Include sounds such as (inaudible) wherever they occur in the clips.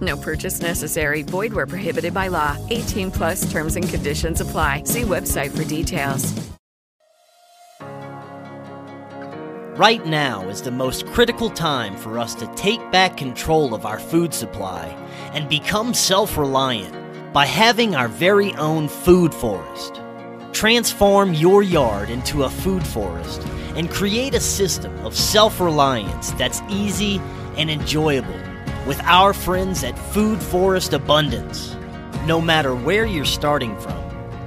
No purchase necessary. Void where prohibited by law. 18 plus terms and conditions apply. See website for details. Right now is the most critical time for us to take back control of our food supply and become self reliant by having our very own food forest. Transform your yard into a food forest and create a system of self reliance that's easy and enjoyable with our friends at Food Forest Abundance. No matter where you're starting from,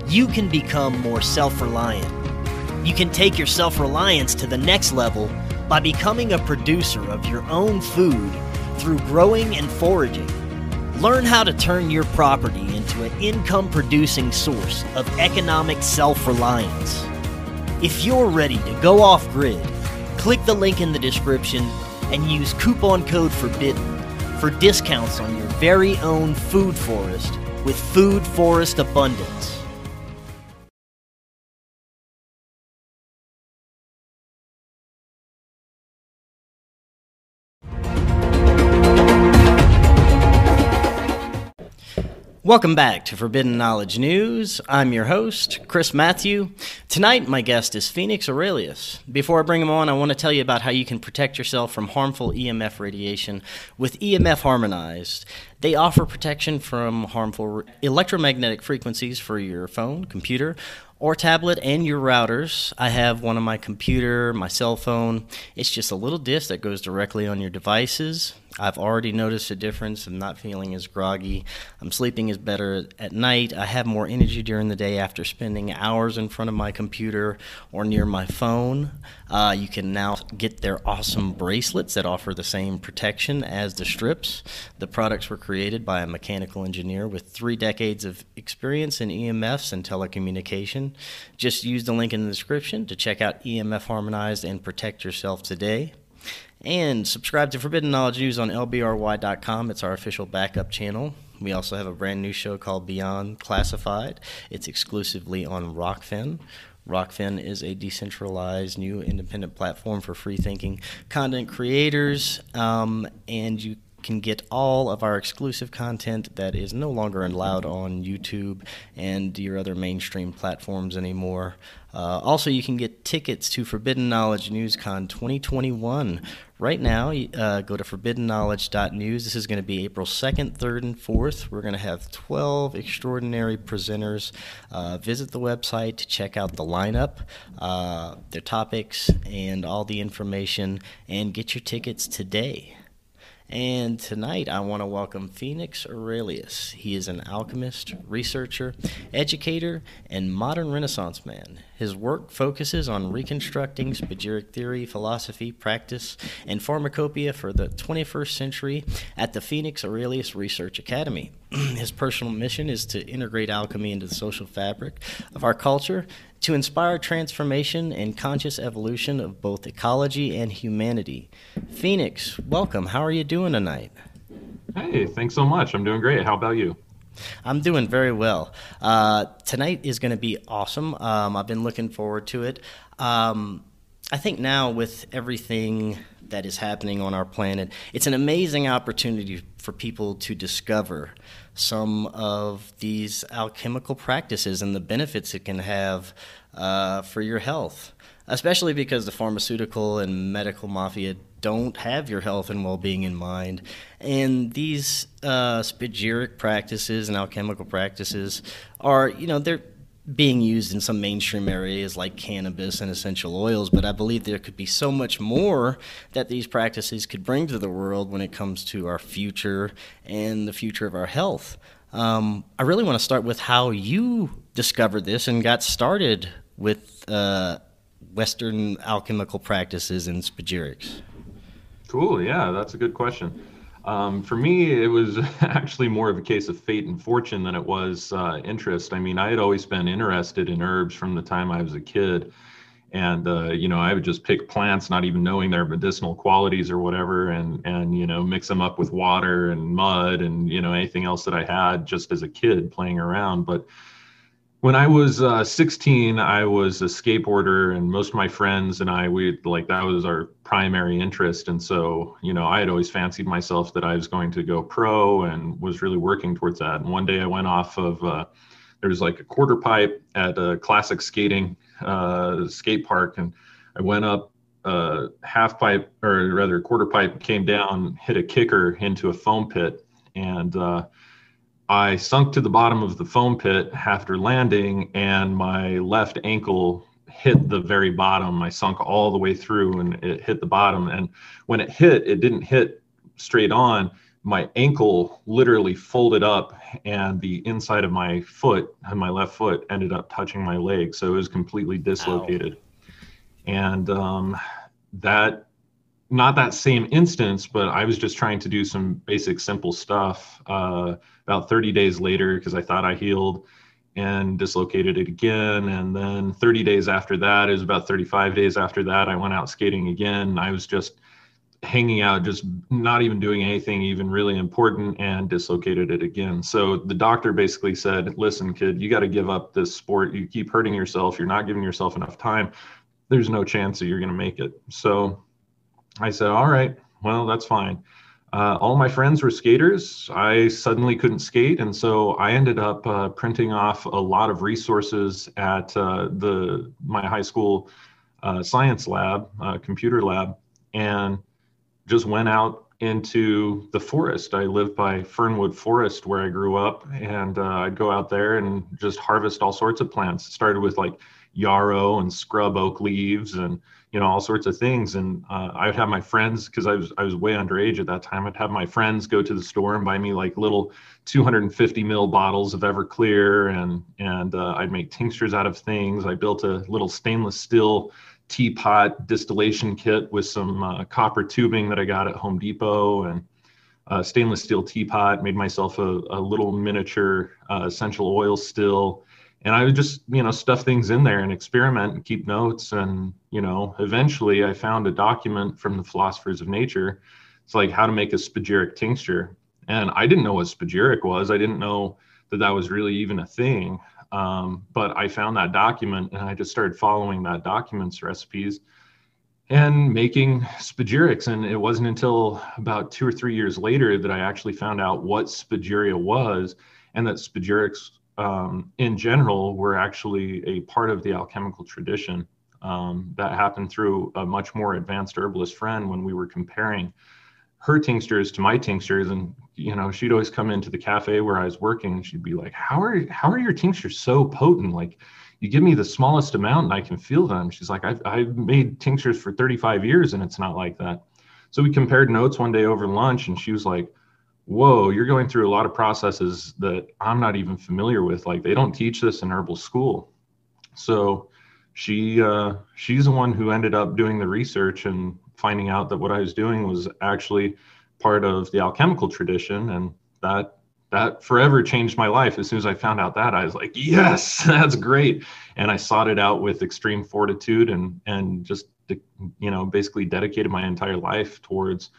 you can become more self reliant. You can take your self reliance to the next level by becoming a producer of your own food through growing and foraging. Learn how to turn your property into an income producing source of economic self reliance. If you're ready to go off grid, click the link in the description and use coupon code FORBIDDEN for discounts on your very own food forest with Food Forest Abundance. Welcome back to Forbidden Knowledge News. I'm your host, Chris Math. Tonight, my guest is Phoenix Aurelius. Before I bring him on, I want to tell you about how you can protect yourself from harmful EMF radiation with EMF Harmonized. They offer protection from harmful electromagnetic frequencies for your phone, computer, or tablet and your routers. I have one on my computer, my cell phone. It's just a little disc that goes directly on your devices. I've already noticed a difference. I'm not feeling as groggy. I'm sleeping as better at night. I have more energy during the day after spending hours in front of my computer or near my phone. Uh, you can now get their awesome bracelets that offer the same protection as the strips. The products were created by a mechanical engineer with three decades of experience in EMFs and telecommunication. Just use the link in the description to check out EMF Harmonized and protect yourself today. And subscribe to Forbidden Knowledge News on LBRY.com. It's our official backup channel. We also have a brand new show called Beyond Classified. It's exclusively on Rokfin. Rokfin is a decentralized, new independent platform for free thinking content creators, um, and you can get all of our exclusive content that is no longer allowed on YouTube and your other mainstream platforms anymore. Uh, also, you can get tickets to Forbidden Knowledge NewsCon 2021. Right now, uh, go to forbiddenknowledge.news. This is going to be April 2nd, 3rd, and 4th. We're going to have 12 extraordinary presenters. Uh, visit the website to check out the lineup, uh, their topics, and all the information, and get your tickets today. And tonight I want to welcome Phoenix Aurelius. He is an alchemist, researcher, educator, and modern Renaissance man. His work focuses on reconstructing spagyric theory, philosophy, practice, and pharmacopoeia for the 21st century at the Phoenix Aurelius Research Academy. (clears throat) His personal mission is to integrate alchemy into the social fabric of our culture to inspire transformation and conscious evolution of both ecology and humanity. Phoenix, welcome. How are you doing tonight? Hey, thanks so much. I'm doing great. How about you? I'm doing very well. Uh, tonight is going to be awesome. Um, I've been looking forward to it. Um, I think now, with everything that is happening on our planet, it's an amazing opportunity for people to discover some of these alchemical practices and the benefits it can have uh, for your health, especially because the pharmaceutical and medical mafia don't have your health and well being in mind. And these uh, spagyric practices and alchemical practices are, you know, they're being used in some mainstream areas like cannabis and essential oils, but I believe there could be so much more that these practices could bring to the world when it comes to our future and the future of our health. Um, I really want to start with how you discovered this and got started with uh, Western alchemical practices and spagyrics. Cool. Yeah, that's a good question. Um, for me, it was (laughs) actually more of a case of fate and fortune than it was uh, interest. I mean, I had always been interested in herbs from the time I was a kid. And, uh, you know, I would just pick plants, not even knowing their medicinal qualities or whatever, and, and, you know, mix them up with water and mud and, you know, anything else that I had just as a kid playing around. But when I was uh, 16, I was a skateboarder, and most of my friends and I, we like that was our primary interest. And so, you know, I had always fancied myself that I was going to go pro and was really working towards that. And one day I went off of, uh, there was like a quarter pipe at a classic skating uh, skate park, and I went up uh, half pipe, or rather, quarter pipe came down, hit a kicker into a foam pit, and uh, I sunk to the bottom of the foam pit after landing, and my left ankle hit the very bottom. I sunk all the way through and it hit the bottom. And when it hit, it didn't hit straight on. My ankle literally folded up, and the inside of my foot and my left foot ended up touching my leg. So it was completely dislocated. Ow. And um, that not that same instance, but I was just trying to do some basic, simple stuff. Uh, about 30 days later, because I thought I healed and dislocated it again. And then 30 days after that, it was about 35 days after that, I went out skating again. I was just hanging out, just not even doing anything even really important, and dislocated it again. So the doctor basically said, Listen, kid, you got to give up this sport. You keep hurting yourself. You're not giving yourself enough time. There's no chance that you're going to make it. So I said, all right, well, that's fine. Uh, all my friends were skaters. I suddenly couldn't skate, and so I ended up uh, printing off a lot of resources at uh, the my high school uh, science lab, uh, computer lab, and just went out into the forest. I lived by Fernwood Forest where I grew up, and uh, I'd go out there and just harvest all sorts of plants. It started with like yarrow and scrub oak leaves and you know all sorts of things. And uh, i would have my friends because i was i was way underage at that time i'd have my friends go to the store and buy me like little 250 mil bottles of everclear and and uh, i'd make tinctures out of things. I built a little stainless steel teapot distillation kit with some uh, copper tubing that i got at home depot and a stainless steel teapot. Made myself a, a little miniature uh, essential oil still and I would just, you know, stuff things in there and experiment and keep notes. And, you know, eventually I found a document from the philosophers of nature. It's like how to make a spagyric tincture. And I didn't know what spagyric was. I didn't know that that was really even a thing. Um, but I found that document and I just started following that document's recipes and making spagyrics. And it wasn't until about two or three years later that I actually found out what spagyria was and that spagyrics um, in general were actually a part of the alchemical tradition. Um, that happened through a much more advanced herbalist friend when we were comparing her tinctures to my tinctures. And you know she'd always come into the cafe where i was working. And she'd be like how are how are your tinctures so potent? Like you give me the smallest amount and i can feel them. She's like i've, I've made tinctures for 35 years and it's not like that. So we compared notes one day over lunch and she was like whoa, you're going through a lot of processes that I'm not even familiar with. Like they don't teach this in herbal school. So she uh, she's the one who ended up doing the research and finding out that what I was doing was actually part of the alchemical tradition, and that that forever changed my life. As soon as I found out that, I was like, yes, (laughs) that's great, and I sought it out with extreme fortitude and and just you know basically dedicated my entire life towards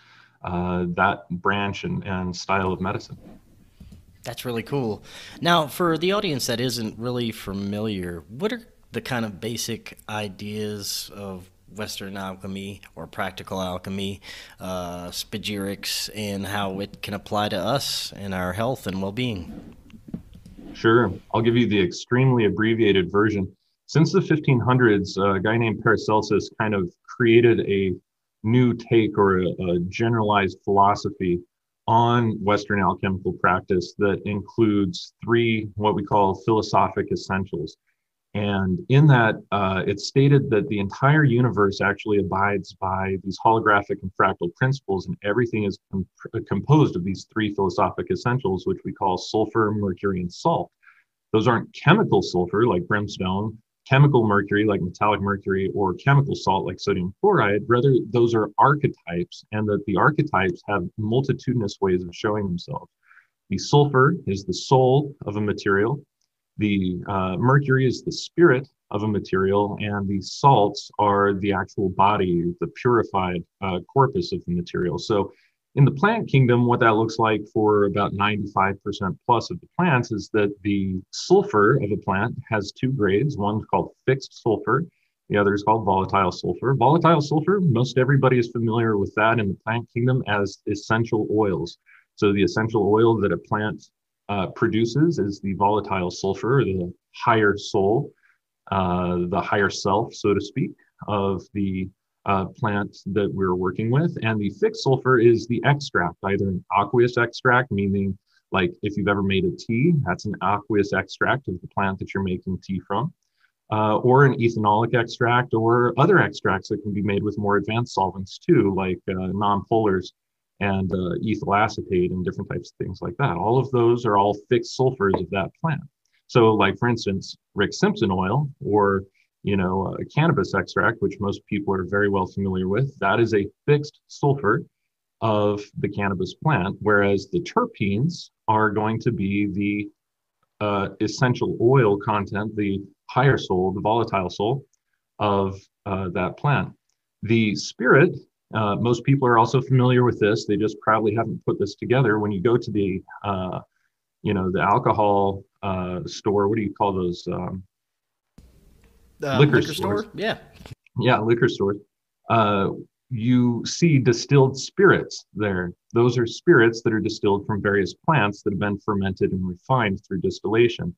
uh, that branch and, and style of medicine. That's really cool. Now, for the audience that isn't really familiar, what are the kind of basic ideas of Western alchemy or practical alchemy, uh, spagyrics, and how it can apply to us and our health and well being? Sure. I'll give you the extremely abbreviated version. Since the 1500s, a guy named Paracelsus kind of created a new take or a, a generalized philosophy on Western alchemical practice that includes three what we call philosophic essentials. And in that, uh, it's stated that the entire universe actually abides by these holographic and fractal principles, and everything is com- composed of these three philosophic essentials, which we call sulfur, mercury, and salt. Those aren't chemical sulfur like brimstone, chemical mercury like metallic mercury, or chemical salt like sodium chloride. Rather, those are archetypes, and that the archetypes have multitudinous ways of showing themselves. The sulfur is the soul of a material the uh, mercury is the spirit of a material, and the salts are the actual body, the purified uh, corpus of the material. So, in the plant kingdom, what that looks like for about 95% plus of the plants is that the sulfur of a plant has two grades. One's called fixed sulfur, the other is called volatile sulfur. Volatile sulfur, most everybody is familiar with that in the plant kingdom as essential oils. So, the essential oil that a plant uh, produces is the volatile sulfur, the higher soul, uh, the higher self, so to speak, of the uh, plant that we're working with. And the fixed sulfur is the extract, either an aqueous extract, meaning like if you've ever made a tea, that's an aqueous extract of the plant that you're making tea from, uh, or an ethanolic extract, or other extracts that can be made with more advanced solvents too, like uh, non-polars and uh, ethyl acetate and different types of things like that. All of those are all fixed sulfurs of that plant. So, like for instance, Rick Simpson oil or you know a cannabis extract, which most people are very well familiar with, that is a fixed sulfur of the cannabis plant, whereas the terpenes are going to be the uh, essential oil content, the higher soul, the volatile soul of uh, that plant. The spirit uh, most people are also familiar with this. They just probably haven't put this together. When you go to the, uh, you know, the alcohol uh, store, what do you call those? Um, liquor, liquor store? Yeah. Yeah, liquor stores. Uh, you see distilled spirits there. Those are spirits that are distilled from various plants that have been fermented and refined through distillation.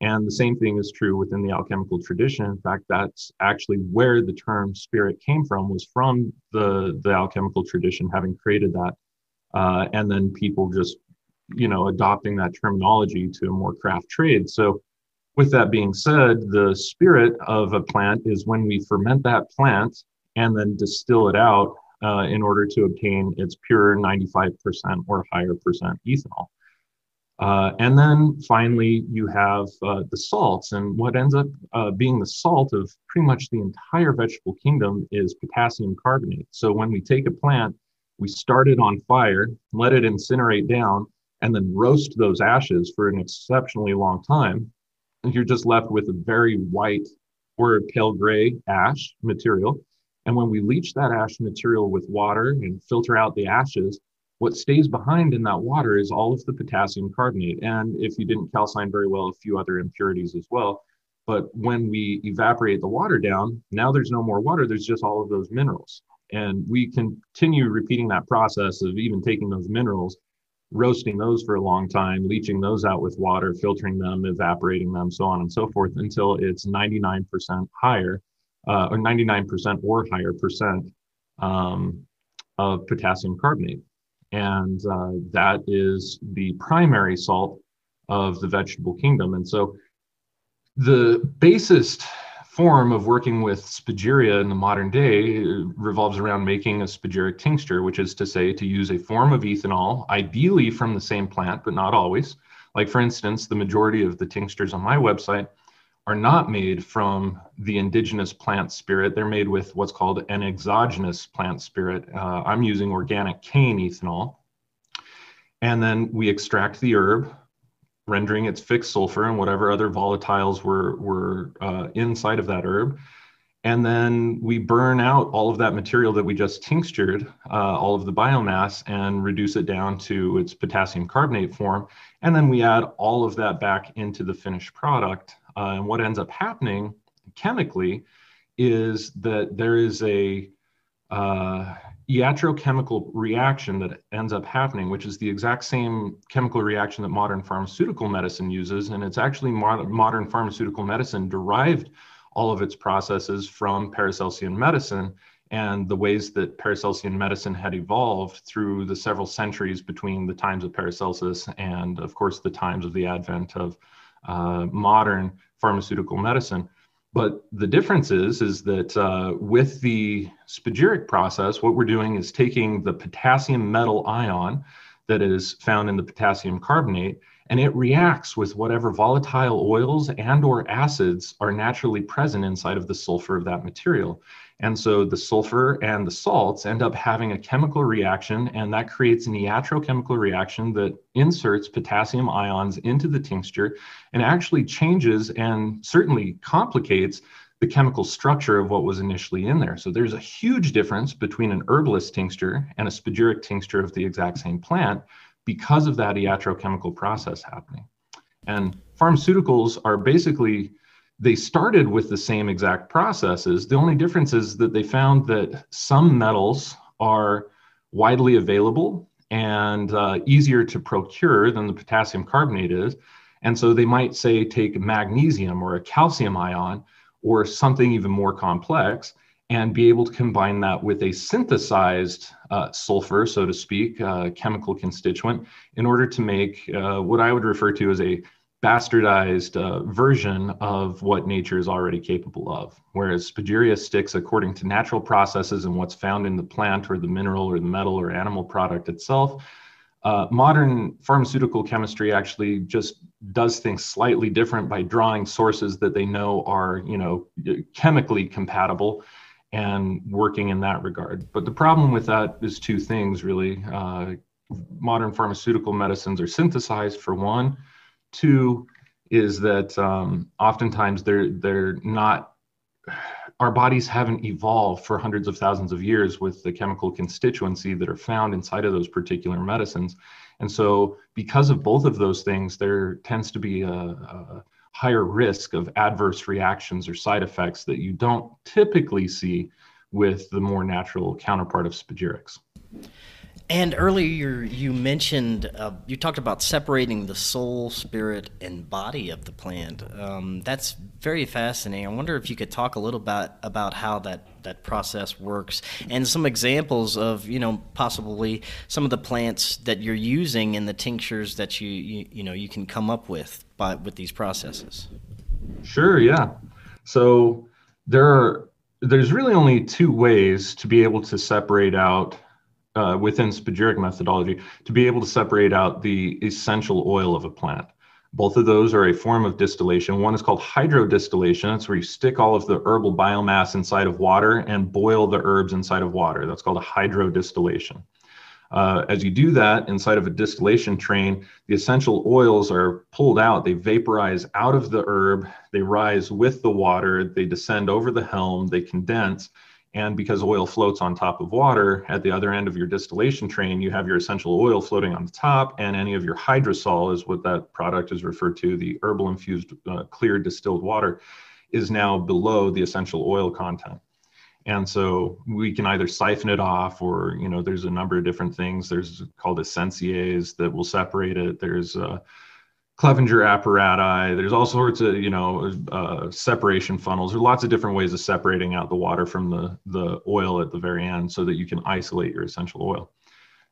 And the same thing is true within the alchemical tradition. In fact, that's actually where the term spirit came from, was from the, the alchemical tradition having created that. Uh, and then people just, you know, adopting that terminology to a more craft trade. So, with that being said, the spirit of a plant is when we ferment that plant and then distill it out uh, in order to obtain its pure 95% or higher percent ethanol. Uh, and then finally, you have uh, the salts. And what ends up uh, being the salt of pretty much the entire vegetable kingdom is potassium carbonate. So when we take a plant, we start it on fire, let it incinerate down, and then roast those ashes for an exceptionally long time. And you're just left with a very white or pale gray ash material. And when we leach that ash material with water and filter out the ashes, what stays behind in that water is all of the potassium carbonate. And if you didn't calcine very well, a few other impurities as well. But when we evaporate the water down, now there's no more water, there's just all of those minerals. And we continue repeating that process of even taking those minerals, roasting those for a long time, leaching those out with water, filtering them, evaporating them, so on and so forth, until it's 99% higher, uh, or 99% or higher percent um, of potassium carbonate and uh, that is the primary salt of the vegetable kingdom. And so the basest form of working with spagyria in the modern day revolves around making a spagyric tincture, which is to say to use a form of ethanol, ideally from the same plant, but not always. Like for instance, the majority of the tinctures on my website are not made from the indigenous plant spirit. They're made with what's called an exogenous plant spirit. Uh, I'm using organic cane ethanol. And then we extract the herb, rendering its fixed sulfur and whatever other volatiles were, were uh, inside of that herb. And then we burn out all of that material that we just tinctured, uh, all of the biomass, and reduce it down to its potassium carbonate form. And then we add all of that back into the finished product uh, and what ends up happening chemically is that there is a uh, iatrochemical reaction that ends up happening, which is the exact same chemical reaction that modern pharmaceutical medicine uses. And it's actually modern pharmaceutical medicine derived all of its processes from Paracelsian medicine and the ways that Paracelsian medicine had evolved through the several centuries between the times of Paracelsus and, of course, the times of the advent of uh, modern pharmaceutical medicine. But the difference is, is that uh, with the spagyric process, what we're doing is taking the potassium metal ion that is found in the potassium carbonate, and it reacts with whatever volatile oils and or acids are naturally present inside of the sulfur of that material. And so the sulfur and the salts end up having a chemical reaction, and that creates an iatrochemical reaction that inserts potassium ions into the tincture and actually changes and certainly complicates the chemical structure of what was initially in there. So there's a huge difference between an herbalist tincture and a spagyric tincture of the exact same plant because of that iatrochemical process happening. And pharmaceuticals are basically they started with the same exact processes. The only difference is that they found that some metals are widely available and uh, easier to procure than the potassium carbonate is. And so they might say take magnesium or a calcium ion or something even more complex and be able to combine that with a synthesized uh, sulfur, so to speak, uh, chemical constituent, in order to make uh, what I would refer to as a bastardized uh, version of what nature is already capable of. Whereas Spagyria sticks according to natural processes and what's found in the plant or the mineral or the metal or animal product itself. Uh, modern pharmaceutical chemistry actually just does things slightly different by drawing sources that they know are, you know, chemically compatible and working in that regard. But the problem with that is two things really. Uh, modern pharmaceutical medicines are synthesized for one, Two is that um, oftentimes they're they're not. Our bodies haven't evolved for hundreds of thousands of years with the chemical constituency that are found inside of those particular medicines, and so because of both of those things, there tends to be a, a higher risk of adverse reactions or side effects that you don't typically see with the more natural counterpart of spagyrics. And earlier you mentioned, uh, you talked about separating the soul, spirit, and body of the plant. Um, that's very fascinating. I wonder if you could talk a little bit about how that, that process works and some examples of, you know, possibly some of the plants that you're using in the tinctures that you, you, you know, you can come up with by, with these processes. Sure, yeah. So there are, there's really only two ways to be able to separate out uh, within spagyric methodology to be able to separate out the essential oil of a plant. Both of those are a form of distillation. One is called hydrodistillation. That's where you stick all of the herbal biomass inside of water and boil the herbs inside of water. That's called a hydrodistillation. Uh, as you do that inside of a distillation train, the essential oils are pulled out. They vaporize out of the herb. They rise with the water. They descend over the helm. They condense and because oil floats on top of water, at the other end of your distillation train, you have your essential oil floating on the top, and any of your hydrosol is what that product is referred to, the herbal infused uh, clear distilled water, is now below the essential oil content. And so we can either siphon it off, or you know, there's a number of different things. There's called essenciers that will separate it. There's uh, Clevenger apparati. There's all sorts of you know uh, separation funnels. There are lots of different ways of separating out the water from the the oil at the very end, so that you can isolate your essential oil.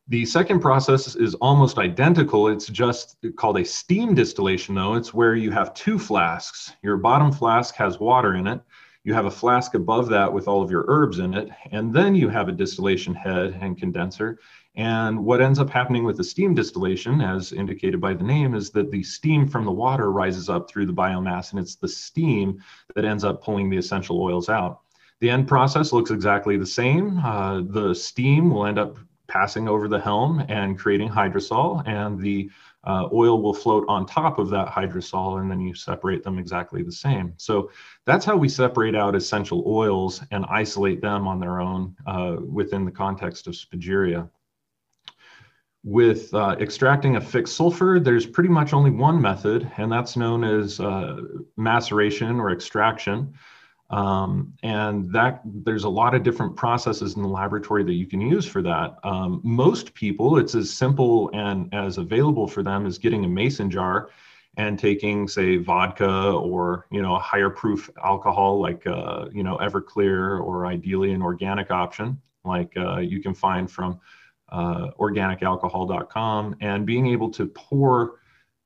The second process is almost identical. It's just called a steam distillation, though. It's where you have two flasks. Your bottom flask has water in it. You have a flask above that with all of your herbs in it, and then you have a distillation head and condenser and what ends up happening with the steam distillation, as indicated by the name, is that the steam from the water rises up through the biomass, and it's the steam that ends up pulling the essential oils out. The end process looks exactly the same. Uh, the steam will end up passing over the helm and creating hydrosol, and the uh, oil will float on top of that hydrosol, and then you separate them exactly the same. So that's how we separate out essential oils and isolate them on their own uh, within the context of spagyria. With uh, extracting a fixed sulfur, there's pretty much only one method, and that's known as uh, maceration or extraction. Um, and that there's a lot of different processes in the laboratory that you can use for that. Um, most people, it's as simple and as available for them as getting a mason jar and taking, say, vodka or you know a higher proof alcohol like uh, you know Everclear or ideally an organic option like uh, you can find from uh, organicalcohol.com and being able to pour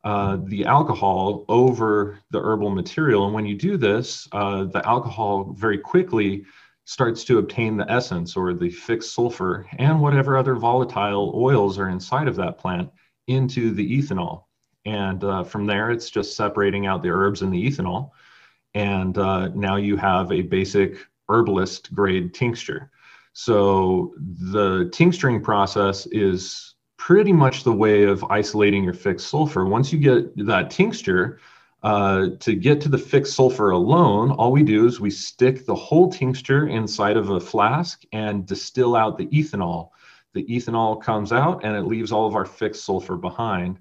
uh, the alcohol over the herbal material. And when you do this, uh, the alcohol very quickly starts to obtain the essence or the fixed sulfur and whatever other volatile oils are inside of that plant into the ethanol. And uh, from there, it's just separating out the herbs and the ethanol. And uh, now you have a basic herbalist grade tincture. So the tincturing process is pretty much the way of isolating your fixed sulfur. Once you get that tincture, uh, to get to the fixed sulfur alone, all we do is we stick the whole tincture inside of a flask and distill out the ethanol. The ethanol comes out and it leaves all of our fixed sulfur behind.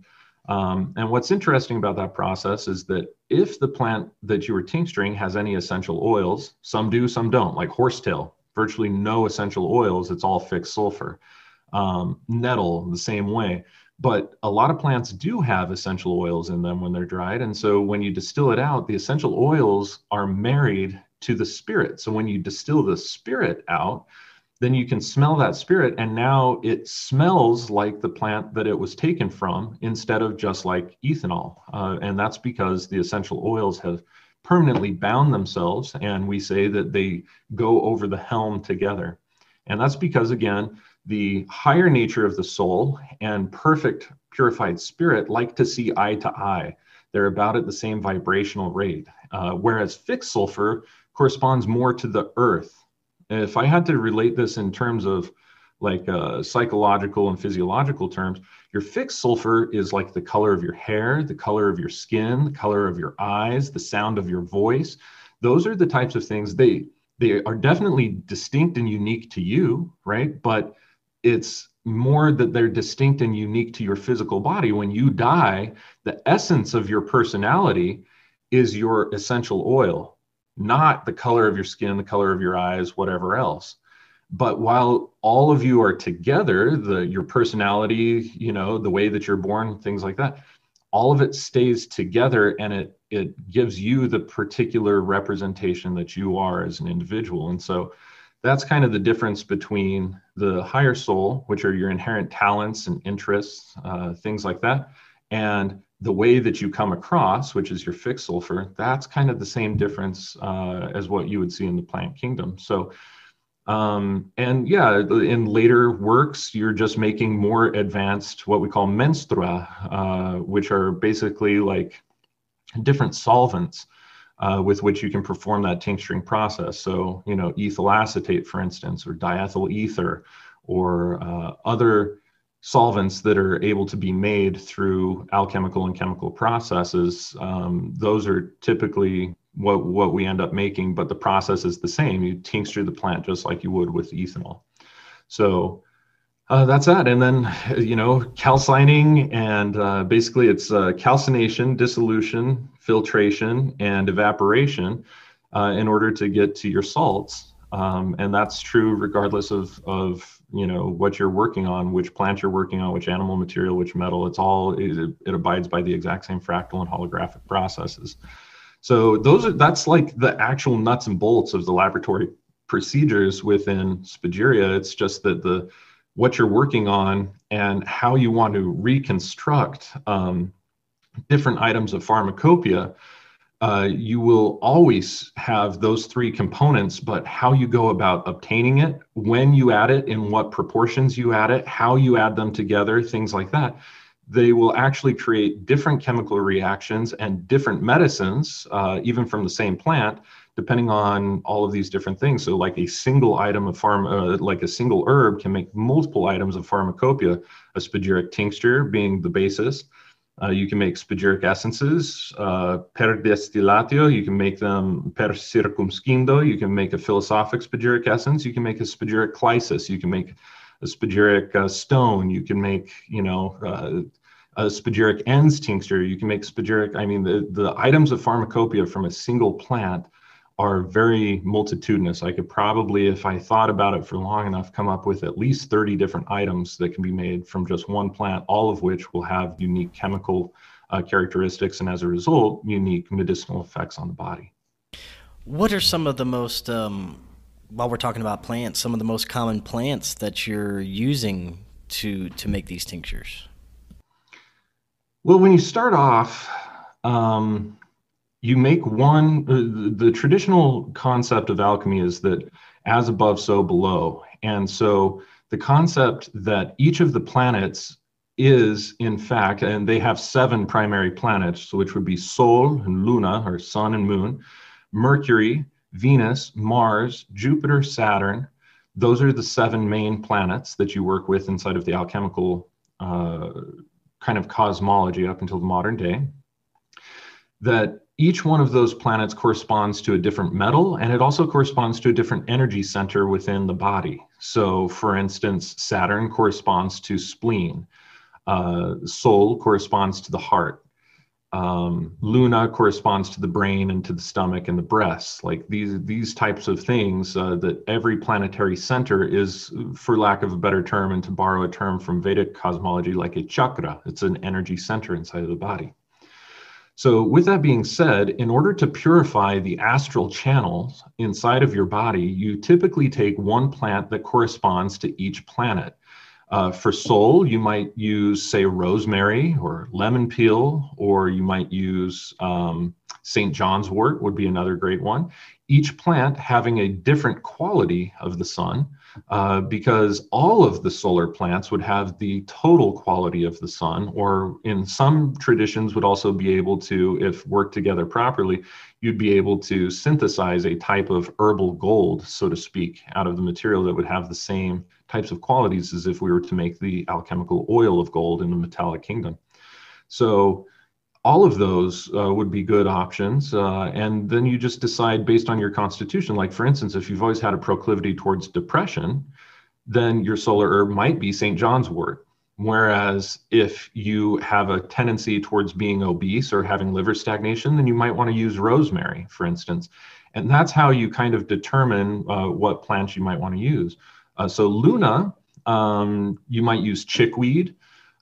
Um, and what's interesting about that process is that if the plant that you were tincturing has any essential oils, some do, some don't, like horsetail, virtually no essential oils, it's all fixed sulfur. Um, nettle, the same way. But a lot of plants do have essential oils in them when they're dried. And so when you distill it out the essential oils are married to the spirit. So when you distill the spirit out then you can smell that spirit. And now it smells like the plant that it was taken from instead of just like ethanol. Uh, and that's because the essential oils have permanently bound themselves and we say that they go over the helm together. And that's because again the higher nature of the soul and perfect purified spirit like to see eye to eye. They're about at the same vibrational rate, uh, whereas fixed sulfur corresponds more to the earth. If I had to relate this in terms of like uh, psychological and physiological terms, your fixed sulfur is like the color of your hair, the color of your skin, the color of your eyes, the sound of your voice. Those are the types of things they they are definitely distinct and unique to you, right? But it's more that they're distinct and unique to your physical body. When you die, the essence of your personality is your essential oil, not the color of your skin, the color of your eyes, whatever else. But while all of you are together, the your personality, you know, the way that you're born, things like that, all of it stays together and it it gives you the particular representation that you are as an individual. And so that's kind of the difference between the higher soul, which are your inherent talents and interests, uh, things like that, and the way that you come across, which is your fixed sulfur. That's kind of the same difference uh, as what you would see in the plant kingdom. So, um, and yeah, in later works, you're just making more advanced what we call menstrua, uh, which are basically like different solvents uh, with which you can perform that tincturing process. So, you know, ethyl acetate, for instance, or diethyl ether, or uh, other solvents that are able to be made through alchemical and chemical processes. Um, those are typically what, what we end up making, but the process is the same. You tincture the plant just like you would with ethanol. So, uh, that's that. And then, you know, calcining and uh, basically it's uh, calcination, dissolution, filtration, and evaporation uh, in order to get to your salts. Um, and that's true regardless of, of, you know, what you're working on, which plant you're working on, which animal material, which metal. It's all, it, it abides by the exact same fractal and holographic processes. So those are, that's like the actual nuts and bolts of the laboratory procedures within Spagyria. It's just that the, what you're working on and how you want to reconstruct um, different items of pharmacopoeia, uh, you will always have those three components, but how you go about obtaining it, when you add it, in what proportions you add it, how you add them together, things like that, they will actually create different chemical reactions and different medicines, uh, even from the same plant, depending on all of these different things. So, like a single item of farm, uh, like a single herb can make multiple items of pharmacopoeia. A spagyric tincture being the basis. Uh, you can make spagyric essences uh, per destillatio. You can make them per circumscindo. You can make a philosophic spagyric essence. You can make a spagyric clyssus. You can make a spagyric uh, stone. You can make, you know, uh, a spagyric ens tincture. You can make spagyric. I mean, the, the items of pharmacopoeia from a single plant are very multitudinous. I could probably, if I thought about it for long enough, come up with at least 30 different items that can be made from just one plant, all of which will have unique chemical uh, characteristics and as a result, unique medicinal effects on the body. What are some of the most, um, while we're talking about plants, some of the most common plants that you're using to, to make these tinctures? Well, when you start off, um, you make one, uh, the, the traditional concept of alchemy is that as above, so below. And so the concept that each of the planets is, in fact, and they have seven primary planets, which would be Sol and Luna, or Sun and Moon, Mercury, Venus, Mars, Jupiter, Saturn. Those are the seven main planets that you work with inside of the alchemical uh, kind of cosmology up until the modern day. That each one of those planets corresponds to a different metal and it also corresponds to a different energy center within the body. So, for instance, Saturn corresponds to spleen, uh, Sol corresponds to the heart, um, Luna corresponds to the brain and to the stomach and the breasts. Like these these types of things uh, that every planetary center is, for lack of a better term, and to borrow a term from Vedic cosmology, like a chakra. It's an energy center inside of the body. So, with that being said, in order to purify the astral channels inside of your body, you typically take one plant that corresponds to each planet. Uh, for Sol, you might use, say, rosemary or lemon peel, or you might use um, St. John's wort, would be another great one. Each plant having a different quality of the sun, uh, because all of the solar plants would have the total quality of the sun, or in some traditions, would also be able to, if worked together properly, you'd be able to synthesize a type of herbal gold, so to speak, out of the material that would have the same types of qualities as if we were to make the alchemical oil of gold in the metallic kingdom. So all of those uh, would be good options. Uh, and then you just decide based on your constitution. Like, for instance, if you've always had a proclivity towards depression, then your solar herb might be St. John's wort. Whereas if you have a tendency towards being obese or having liver stagnation, then you might want to use rosemary, for instance. And that's how you kind of determine uh, what plants you might want to use. Uh, so Luna, um, you might use chickweed.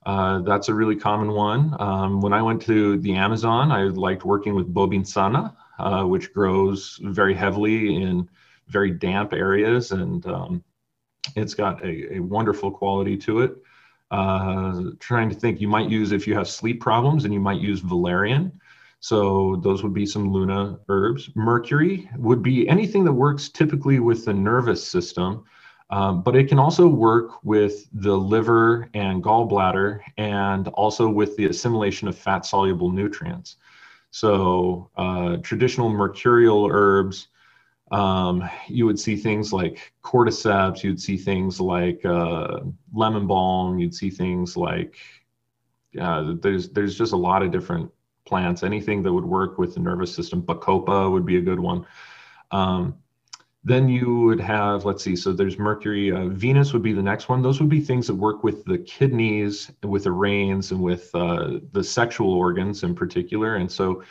Uh, that's a really common one. Um, when I went to the Amazon, I liked working with bobinsana, uh, which grows very heavily in very damp areas, and um, it's got a, a, wonderful quality to it. Uh, trying to think, you might use if you have sleep problems, and you might use valerian. So those would be some Luna herbs. Mercury would be anything that works typically with the nervous system. Um, but it can also work with the liver and gallbladder and also with the assimilation of fat soluble nutrients. So, uh, traditional mercurial herbs, um, you would see things like cordyceps, you'd see things like uh, lemon balm, you'd see things like uh, there's there's just a lot of different plants. Anything that would work with the nervous system, bacopa would be a good one. Um, then you would have, let's see, so there's Mercury, uh, Venus would be the next one. Those would be things that work with the kidneys, with the reins, and with uh, the sexual organs in particular. And so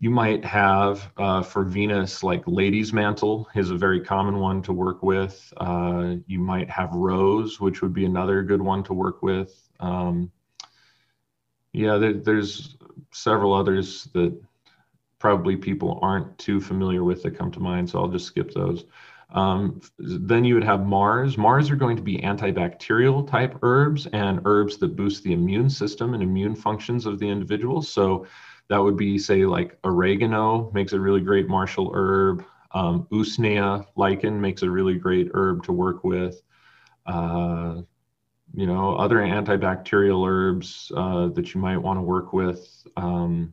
you might have uh, for Venus, like lady's mantle is a very common one to work with. Uh, you might have rose, which would be another good one to work with. Um, yeah, there, there's several others that probably people aren't too familiar with that come to mind, so I'll just skip those. Um, then you would have Mars. Mars are going to be antibacterial type herbs and herbs that boost the immune system and immune functions of the individual. So that would be, say, like oregano makes a really great martial herb. Um, Usnea lichen makes a really great herb to work with. Uh, you know, other antibacterial herbs uh, that you might want to work with. Um,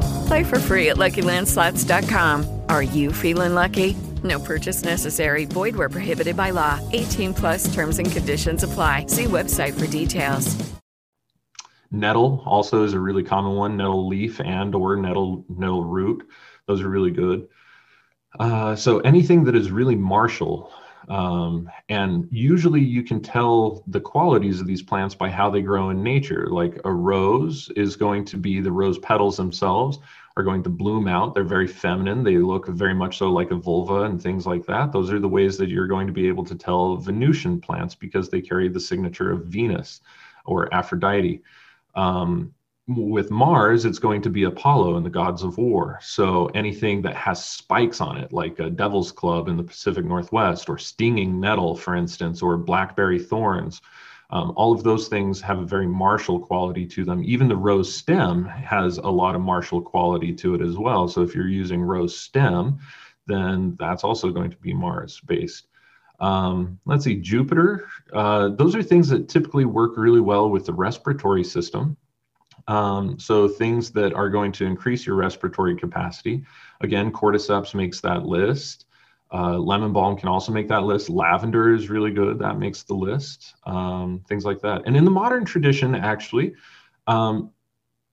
Play for free at LuckyLandSlots.com. Are you feeling lucky? No purchase necessary. Void where prohibited by law. 18 plus terms and conditions apply. See website for details. Nettle also is a really common one. Nettle leaf and or nettle nettle root. Those are really good. Uh, so anything that is really martial, um, and usually you can tell the qualities of these plants by how they grow in nature. Like a rose is going to be the rose petals themselves are going to bloom out. They're very feminine. They look very much so like a vulva and things like that. Those are the ways that you're going to be able to tell Venusian plants because they carry the signature of Venus or Aphrodite. Um, with Mars, it's going to be Apollo and the gods of war. So anything that has spikes on it, like a devil's club in the Pacific Northwest, or stinging nettle, for instance, or blackberry thorns, um, all of those things have a very martial quality to them. Even the rose stem has a lot of martial quality to it as well. So if you're using rose stem, then that's also going to be Mars based. Um, let's see, Jupiter. Uh, those are things that typically work really well with the respiratory system. Um, so things that are going to increase your respiratory capacity. Again, cordyceps makes that list. Uh, lemon balm can also make that list. Lavender is really good. That makes the list. Um, things like that. And in the modern tradition, actually, um,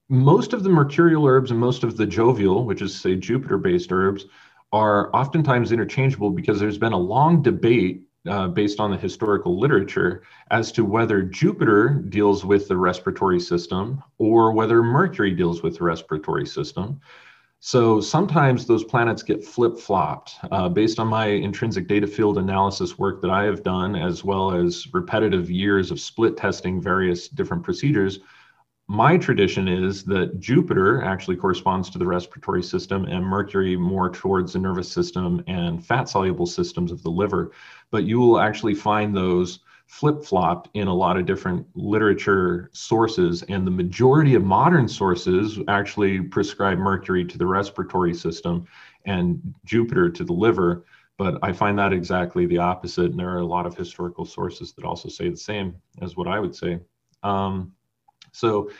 most of the mercurial herbs and most of the jovial, which is say Jupiter-based herbs, are oftentimes interchangeable because there's been a long debate uh, based on the historical literature as to whether Jupiter deals with the respiratory system or whether Mercury deals with the respiratory system. So sometimes those planets get flip flopped uh, based on my intrinsic data field analysis work that I have done, as well as repetitive years of split testing various different procedures. My tradition is that Jupiter actually corresponds to the respiratory system and Mercury more towards the nervous system and fat soluble systems of the liver. But you will actually find those flip flopped in a lot of different literature sources. And the majority of modern sources actually prescribe mercury to the respiratory system and Jupiter to the liver. But I find that exactly the opposite. And there are a lot of historical sources that also say the same as what I would say. Um, so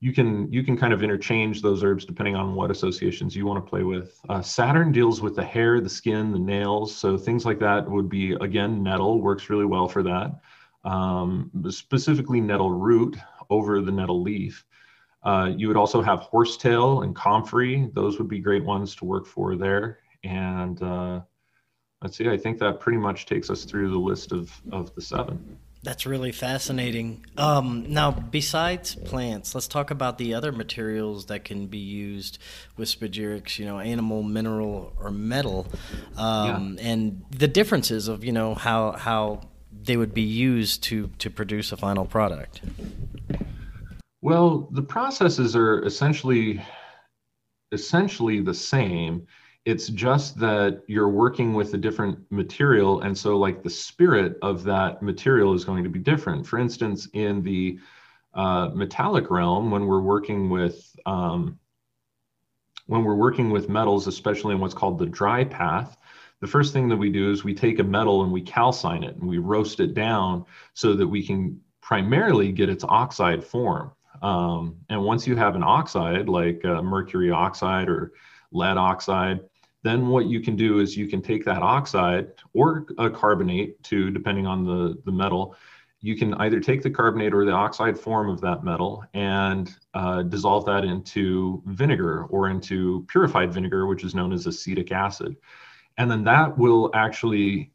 you can you can kind of interchange those herbs depending on what associations you want to play with. Uh, Saturn deals with the hair, the skin, the nails, so things like that would be again nettle works really well for that. Um, specifically nettle root over the nettle leaf. Uh, you would also have horsetail and comfrey; those would be great ones to work for there. And uh, let's see, I think that pretty much takes us through the list of of the seven. That's really fascinating. Um, now, besides plants, let's talk about the other materials that can be used with spagyrics. You know, animal, mineral, or metal, um, yeah. and the differences of you know how how they would be used to to produce a final product. Well, the processes are essentially essentially the same it's just that you're working with a different material and so like the spirit of that material is going to be different. For instance in the uh, metallic realm when we're working with um, when we're working with metals especially in what's called the dry path the first thing that we do is we take a metal and we calcine it and we roast it down so that we can primarily get its oxide form. Um, and once you have an oxide like uh, mercury oxide or lead oxide then what you can do is you can take that oxide or a carbonate too, depending on the, the metal. You can either take the carbonate or the oxide form of that metal and uh, dissolve that into vinegar or into purified vinegar, which is known as acetic acid. And then that will actually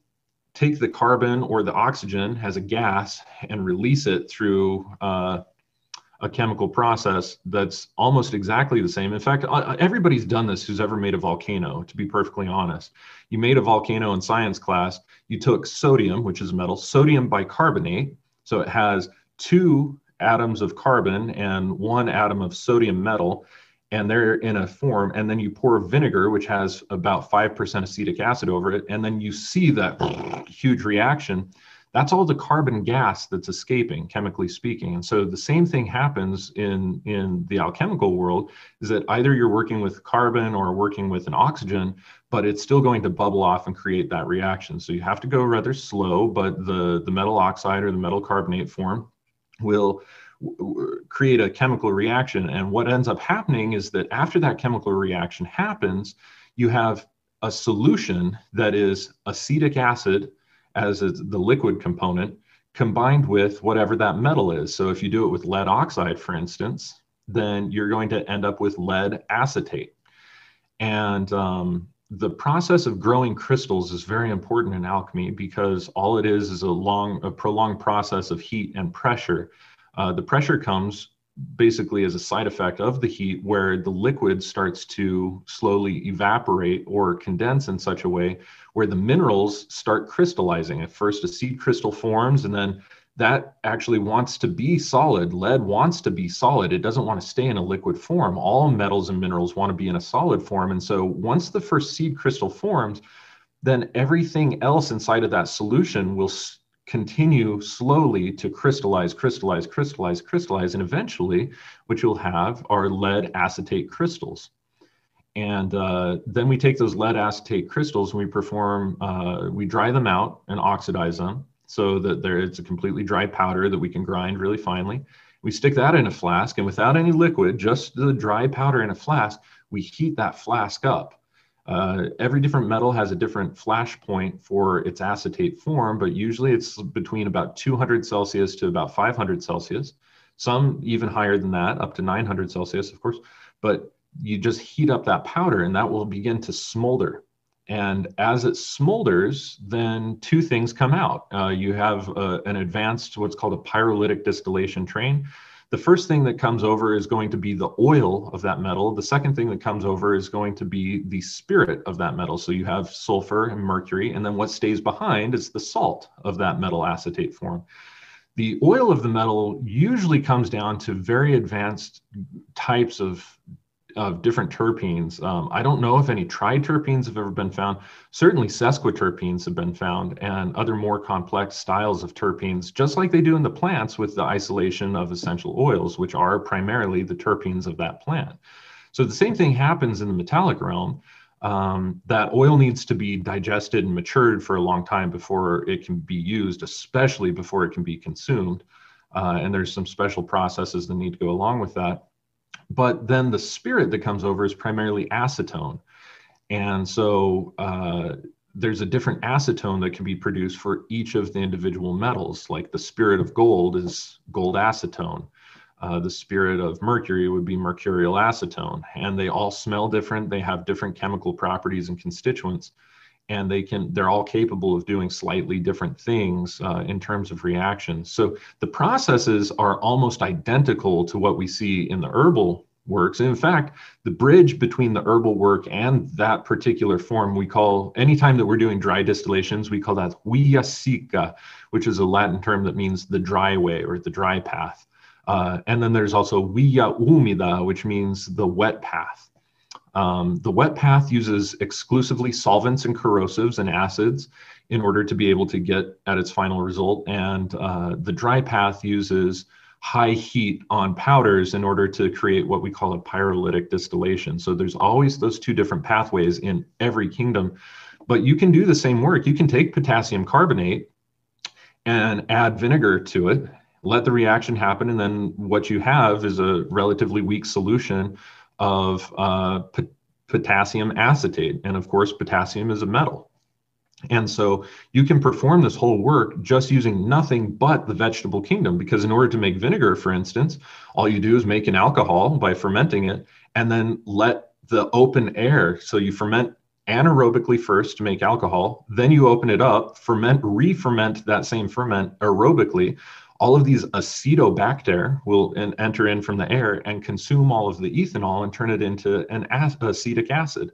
take the carbon or the oxygen as a gas and release it through uh, a chemical process that's almost exactly the same. In fact, uh, uh, everybody's done this who's ever made a volcano, to be perfectly honest. You made a volcano in science class, you took sodium, which is metal, sodium bicarbonate. So it has two atoms of carbon and one atom of sodium metal, and they're in a form. And then you pour vinegar, which has about 5% acetic acid over it, and then you see that huge reaction that's all the carbon gas that's escaping chemically speaking. And so the same thing happens in in the alchemical world is that either you're working with carbon or working with an oxygen but it's still going to bubble off and create that reaction. So you have to go rather slow but the the metal oxide or the metal carbonate form will create a chemical reaction. And what ends up happening is that after that chemical reaction happens you have a solution that is acetic acid as the liquid component combined with whatever that metal is. So if you do it with lead oxide, for instance, then you're going to end up with lead acetate. And um, the process of growing crystals is very important in alchemy because all it is is a long, a prolonged process of heat and pressure. Uh, the pressure comes basically as a side effect of the heat where the liquid starts to slowly evaporate or condense in such a way where the minerals start crystallizing. At first a seed crystal forms and then that actually wants to be solid. Lead wants to be solid. It doesn't want to stay in a liquid form. All metals and minerals want to be in a solid form. And so once the first seed crystal forms then everything else inside of that solution will continue slowly to crystallize, crystallize, crystallize, crystallize, and eventually what you'll have are lead acetate crystals. And uh, then we take those lead acetate crystals and we perform, uh, we dry them out and oxidize them so that there it's a completely dry powder that we can grind really finely. We stick that in a flask and without any liquid, just the dry powder in a flask, we heat that flask up uh, every different metal has a different flash point for its acetate form, but usually it's between about 200 Celsius to about 500 Celsius. Some even higher than that, up to 900 Celsius, of course. But you just heat up that powder and that will begin to smolder. And as it smolders, then two things come out. Uh, you have uh, an advanced, what's called a pyrolytic distillation train, the first thing that comes over is going to be the oil of that metal. The second thing that comes over is going to be the spirit of that metal. So you have sulfur and mercury, and then what stays behind is the salt of that metal acetate form. The oil of the metal usually comes down to very advanced types of of different terpenes. Um, I don't know if any triterpenes have ever been found. Certainly, sesquiterpenes have been found, and other more complex styles of terpenes, just like they do in the plants with the isolation of essential oils, which are primarily the terpenes of that plant. So the same thing happens in the metallic realm. Um, that oil needs to be digested and matured for a long time before it can be used, especially before it can be consumed. Uh, and there's some special processes that need to go along with that. But then the spirit that comes over is primarily acetone. And so uh, there's a different acetone that can be produced for each of the individual metals. Like the spirit of gold is gold acetone. Uh, the spirit of mercury would be mercurial acetone. And they all smell different. They have different chemical properties and constituents and they can they're all capable of doing slightly different things uh, in terms of reactions. So the processes are almost identical to what we see in the herbal works. And in fact the bridge between the herbal work and that particular form we call anytime that we're doing dry distillations we call that sicca which is a latin term that means the dry way or the dry path. Uh, and then there's also via humida which means the wet path um, the wet path uses exclusively solvents and corrosives and acids in order to be able to get at its final result. And uh, the dry path uses high heat on powders in order to create what we call a pyrolytic distillation. So there's always those two different pathways in every kingdom. But you can do the same work. You can take potassium carbonate and add vinegar to it, let the reaction happen, and then what you have is a relatively weak solution of uh, p- potassium acetate. And of course, potassium is a metal. And so you can perform this whole work just using nothing but the vegetable kingdom. Because in order to make vinegar, for instance, all you do is make an alcohol by fermenting it and then let the open air. So you ferment anaerobically first to make alcohol, then you open it up, ferment, re ferment that same ferment aerobically all of these acetobacter will enter in from the air and consume all of the ethanol and turn it into an acetic acid.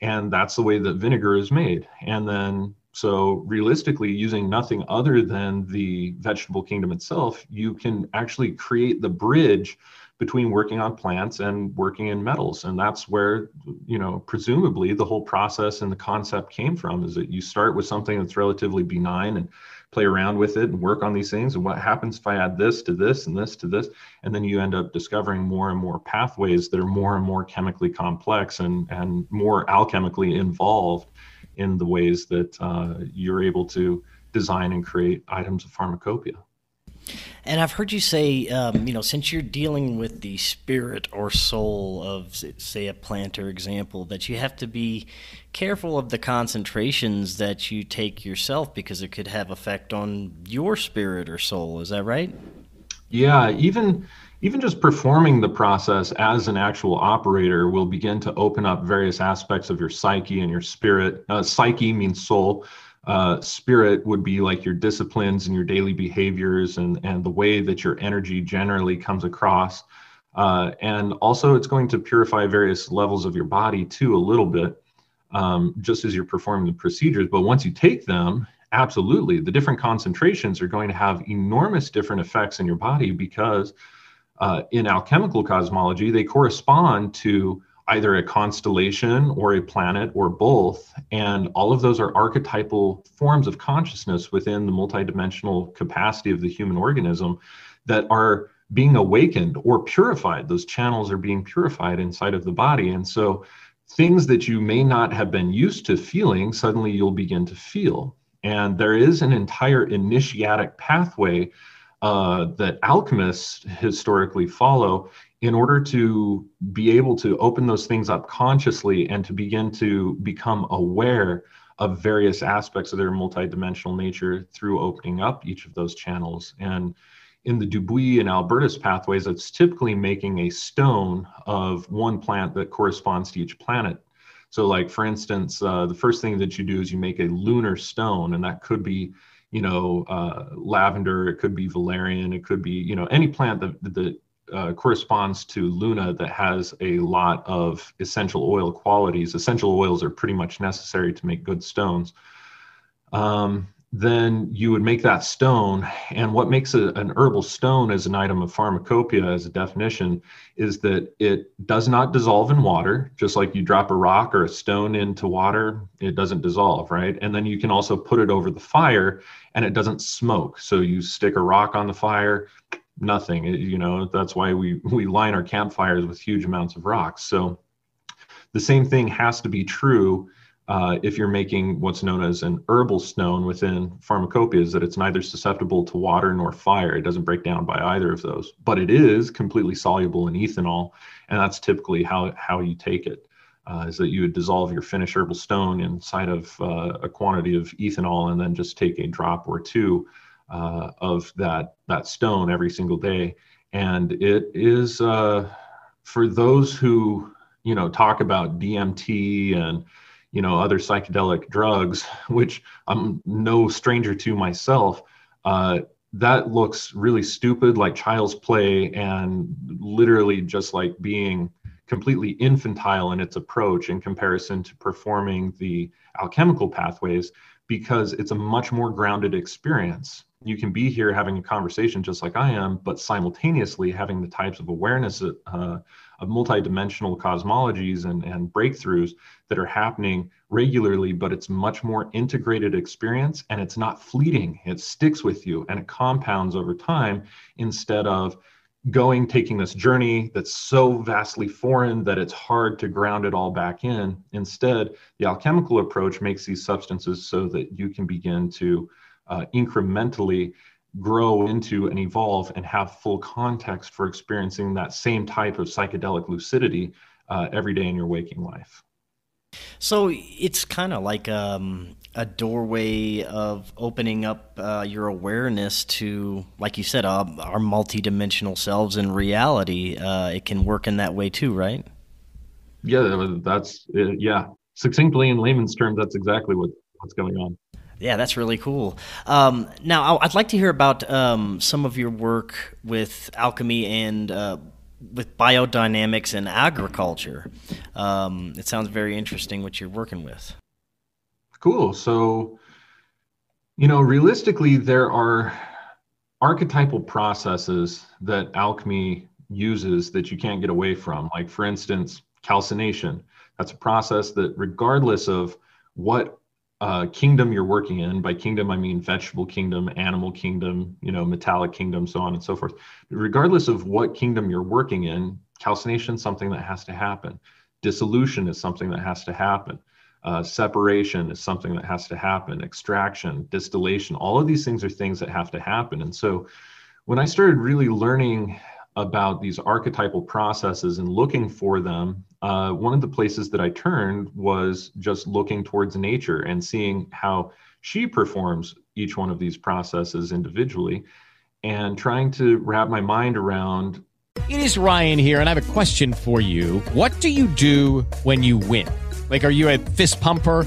And that's the way that vinegar is made. And then, so realistically, using nothing other than the vegetable kingdom itself, you can actually create the bridge between working on plants and working in metals and that's where you know presumably the whole process and the concept came from is that you start with something that's relatively benign and play around with it and work on these things and what happens if i add this to this and this to this? And then you end up discovering more and more pathways that are more and more chemically complex and and more alchemically involved in the ways that uh, you're able to design and create items of pharmacopoeia And I've heard you say, um, you know, since you're dealing with the spirit or soul of, say, a plant or example, that you have to be careful of the concentrations that you take yourself because it could have effect on your spirit or soul. Is that right? Yeah, even even just performing the process as an actual operator will begin to open up various aspects of your psyche and your spirit. Uh, psyche means soul uh, spirit would be like your disciplines and your daily behaviors and, and the way that your energy generally comes across. Uh, and also, it's going to purify various levels of your body too, a little bit, um, just as you're performing the procedures. But once you take them, absolutely, the different concentrations are going to have enormous different effects in your body because uh, in alchemical cosmology, they correspond to either a constellation or a planet or both. And all of those are archetypal forms of consciousness within the multidimensional capacity of the human organism that are being awakened or purified. Those channels are being purified inside of the body. And so things that you may not have been used to feeling, suddenly you'll begin to feel. And there is an entire initiatic pathway uh, that alchemists historically follow in order to be able to open those things up consciously and to begin to become aware of various aspects of their multidimensional nature through opening up each of those channels. And in the Dubuis and Albertus pathways, it's typically making a stone of one plant that corresponds to each planet. So, like for instance, uh, the first thing that you do is you make a lunar stone, and that could be, you know, uh, lavender, it could be valerian, it could be, you know, any plant that, that uh, corresponds to Luna that has a lot of essential oil qualities. Essential oils are pretty much necessary to make good stones. Um, then you would make that stone. And what makes a, an herbal stone as an item of pharmacopoeia, as a definition, is that it does not dissolve in water. Just like you drop a rock or a stone into water, it doesn't dissolve, right? And then you can also put it over the fire and it doesn't smoke. So you stick a rock on the fire, nothing. You know, that's why we we line our campfires with huge amounts of rocks. So the same thing has to be true uh, if you're making what's known as an herbal stone within pharmacopoeias, that it's neither susceptible to water nor fire. It doesn't break down by either of those, but it is completely soluble in ethanol, and that's typically how how you take it. Uh, is that you would dissolve your finished herbal stone inside of uh, a quantity of ethanol and then just take a drop or two uh, of that that stone every single day, and it is uh, for those who you know talk about DMT and you know other psychedelic drugs, (laughs) which I'm no stranger to myself. Uh, that looks really stupid, like child's play, and literally just like being completely infantile in its approach in comparison to performing the alchemical pathways because it's a much more grounded experience you can be here having a conversation just like I am, but simultaneously having the types of awareness uh, of multidimensional cosmologies and, and breakthroughs that are happening regularly, but it's much more integrated experience and it's not fleeting. It sticks with you and it compounds over time instead of going taking this journey that's so vastly foreign that it's hard to ground it all back in. Instead, the alchemical approach makes these substances so that you can begin to uh, incrementally grow into and evolve and have full context for experiencing that same type of psychedelic lucidity uh, every day in your waking life. So it's kind of like um, a doorway of opening up uh, your awareness to, like you said, uh, our multidimensional selves in reality. Uh, it can work in that way too, right? Yeah, that's uh, yeah. Succinctly in layman's terms, that's exactly what, what's going on. Yeah, that's really cool. Um, now, I'd like to hear about um, some of your work with alchemy and uh, with biodynamics and agriculture. Um, it sounds very interesting what you're working with. Cool. So, you know, realistically, there are archetypal processes that alchemy uses that you can't get away from. Like, for instance, calcination. That's a process that, regardless of what uh, kingdom you're working in. By kingdom, I mean vegetable kingdom, animal kingdom, you know, metallic kingdom, so on and so forth. Regardless of what kingdom you're working in, calcination is something that has to happen. Dissolution is something that has to happen. Uh, separation is something that has to happen. Extraction, distillation, all of these things are things that have to happen. And so when I started really learning about these archetypal processes and looking for them, uh, one of the places that I turned was just looking towards nature and seeing how she performs each one of these processes individually and trying to wrap my mind around. It is Ryan here, and I have a question for you. What do you do when you win? Like, are you a fist pumper?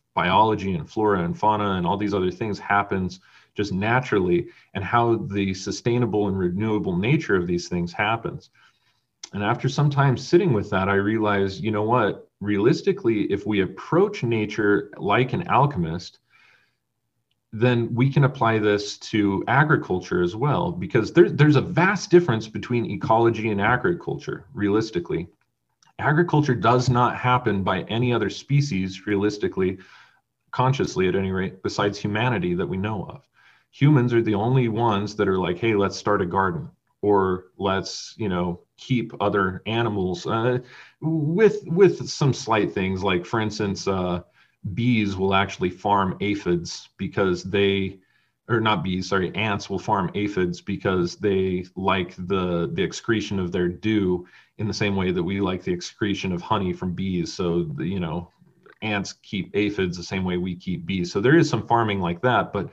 biology and flora and fauna and all these other things happens just naturally and how the sustainable and renewable nature of these things happens. And after some time sitting with that i realized you know what? Realistically if we approach nature like an alchemist then we can apply this to agriculture as well because there, there's a vast difference between ecology and agriculture realistically. Agriculture does not happen by any other species realistically consciously at any rate besides humanity that we know of. Humans are the only ones that are like hey let's start a garden or let's you know keep other animals uh, with with some slight things. Like for instance uh, bees will actually farm aphids because they or not bees sorry ants will farm aphids because they like the the excretion of their dew in the same way that we like the excretion of honey from bees. So you know ants keep aphids the same way we keep bees. So there is some farming like that but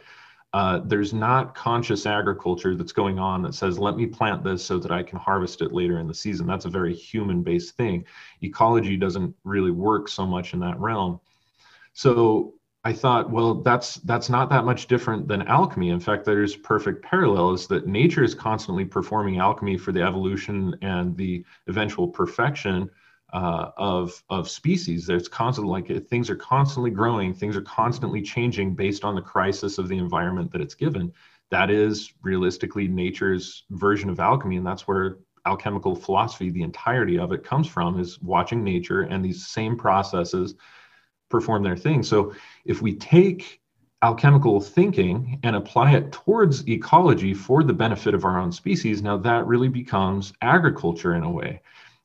uh, there's not conscious agriculture that's going on that says let me plant this so that i can harvest it later in the season. That's a very human based thing. Ecology doesn't really work so much in that realm. So I thought, well, that's that's not that much different than alchemy. In fact, there's perfect parallels that nature is constantly performing alchemy for the evolution and the eventual perfection uh, of of species. There's constant like things are constantly growing, things are constantly changing based on the crisis of the environment that it's given. That is realistically nature's version of alchemy, and that's where alchemical philosophy, the entirety of it, comes from, is watching nature and these same processes perform their thing. So if we take alchemical thinking and apply it towards ecology for the benefit of our own species, now that really becomes agriculture in a way.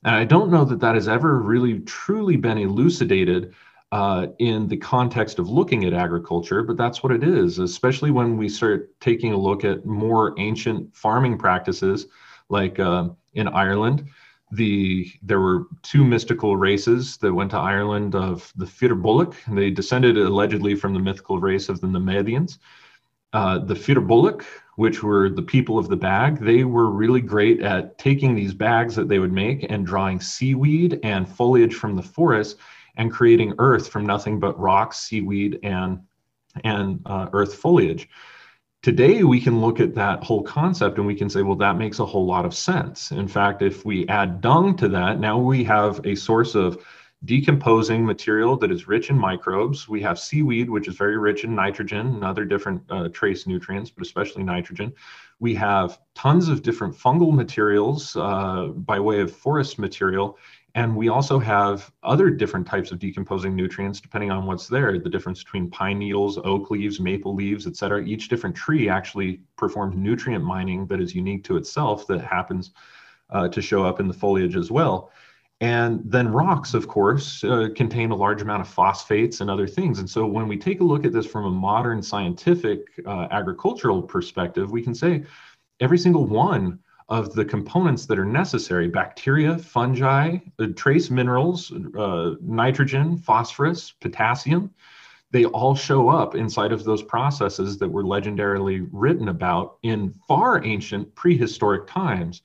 And I don't know that that has ever really truly been elucidated uh, in the context of looking at agriculture, but that's what it is, especially when we start taking a look at more ancient farming practices like uh, in Ireland the there were two mystical races that went to Ireland of the Firbolg. They descended allegedly from the mythical race of the Nemedians. Uh, the Firbolg, which were the people of the bag, they were really great at taking these bags that they would make and drawing seaweed and foliage from the forest and creating earth from nothing but rocks, seaweed, and and uh, earth foliage. Today we can look at that whole concept and we can say well that makes a whole lot of sense. In fact if we add dung to that now we have a source of decomposing material that is rich in microbes we have seaweed which is very rich in nitrogen and other different uh, trace nutrients but especially nitrogen we have tons of different fungal materials uh, by way of forest material and we also have other different types of decomposing nutrients depending on what's there. The difference between pine needles, oak leaves, maple leaves, et cetera. Each different tree actually performs nutrient mining that is unique to itself that happens uh, to show up in the foliage as well. And then rocks, of course, uh, contain a large amount of phosphates and other things. And so when we take a look at this from a modern scientific uh, agricultural perspective, we can say every single one of the components that are necessary bacteria, fungi, trace minerals, uh, nitrogen, phosphorus, potassium they all show up inside of those processes that were legendarily written about in far ancient prehistoric times.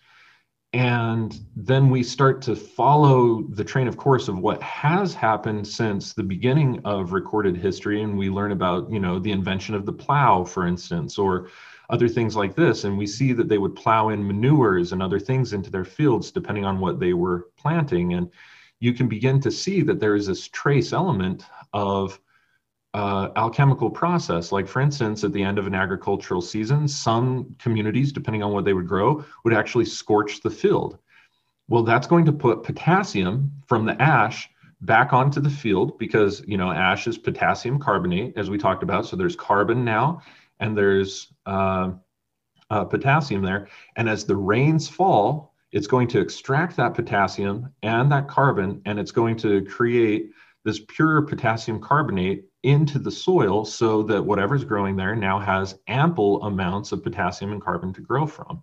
And then we start to follow the train of course of what has happened since the beginning of recorded history. And we learn about, you know, the invention of the plow, for instance, or other things like this. And we see that they would plow in manures and other things into their fields depending on what they were planting. And you can begin to see that there is this trace element of uh, alchemical process. Like, for instance, at the end of an agricultural season, some communities, depending on what they would grow, would actually scorch the field. Well, that's going to put potassium from the ash back onto the field because you know ash is potassium carbonate, as we talked about. So there's carbon now, and there's uh, uh, potassium there. And as the rains fall, it's going to extract that potassium and that carbon, and it's going to create this pure potassium carbonate into the soil so that whatever's growing there now has ample amounts of potassium and carbon to grow from.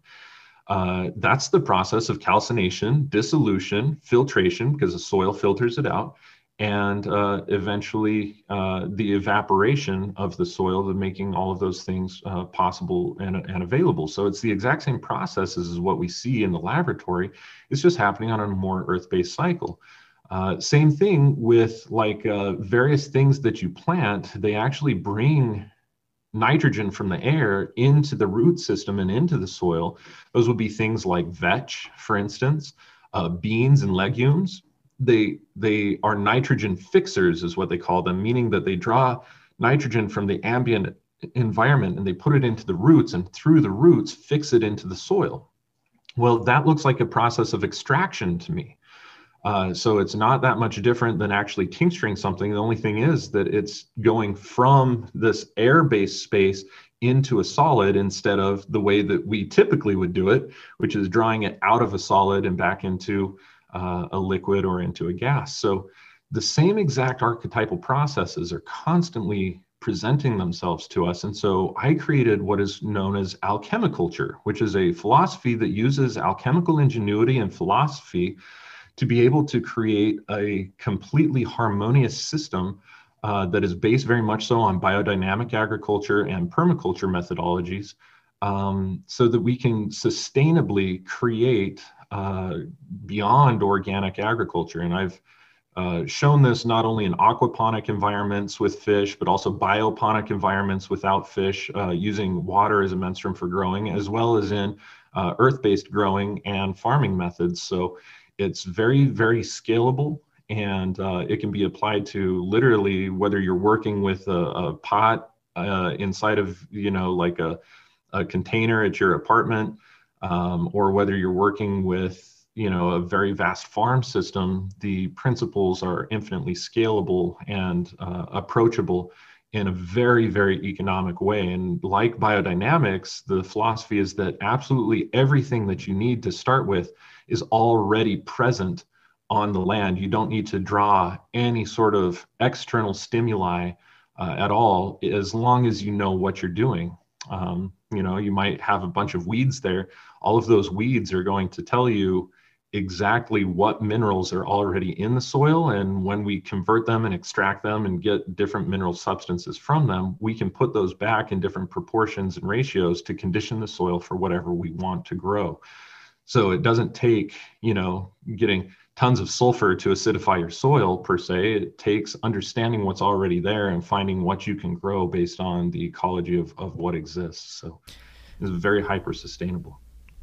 Uh, that's the process of calcination, dissolution, filtration, because the soil filters it out, and uh, eventually uh, the evaporation of the soil, the making all of those things uh, possible and, and available. So it's the exact same processes as what we see in the laboratory. It's just happening on a more earth-based cycle. Uh, same thing with like uh, various things that you plant, they actually bring nitrogen from the air into the root system and into the soil. Those would be things like vetch, for instance, uh, beans and legumes. They, they are nitrogen fixers, is what they call them, meaning that they draw nitrogen from the ambient environment and they put it into the roots and through the roots fix it into the soil. Well, that looks like a process of extraction to me. Uh, so it's not that much different than actually tincturing something. The only thing is that it's going from this air-based space into a solid instead of the way that we typically would do it, which is drawing it out of a solid and back into uh, a liquid or into a gas. So the same exact archetypal processes are constantly presenting themselves to us. And so I created what is known as alchemiculture, which is a philosophy that uses alchemical ingenuity and philosophy to be able to create a completely harmonious system uh, that is based very much so on biodynamic agriculture and permaculture methodologies um, so that we can sustainably create uh, beyond organic agriculture. And I've uh, shown this not only in aquaponic environments with fish, but also bioponic environments without fish, uh, using water as a menstruum for growing, as well as in uh, earth-based growing and farming methods. So it's very, very scalable and uh, it can be applied to literally whether you're working with a, a pot uh, inside of, you know, like a, a container at your apartment, um, or whether you're working with, you know, a very vast farm system, the principles are infinitely scalable and uh, approachable in a very, very economic way. And like biodynamics, the philosophy is that absolutely everything that you need to start with is already present on the land. You don't need to draw any sort of external stimuli uh, at all, as long as you know what you're doing. Um, you know, you might have a bunch of weeds there. All of those weeds are going to tell you exactly what minerals are already in the soil. And when we convert them and extract them and get different mineral substances from them, we can put those back in different proportions and ratios to condition the soil for whatever we want to grow. So it doesn't take, you know, getting tons of sulfur to acidify your soil per se. It takes understanding what's already there and finding what you can grow based on the ecology of, of what exists. So it's very hyper sustainable.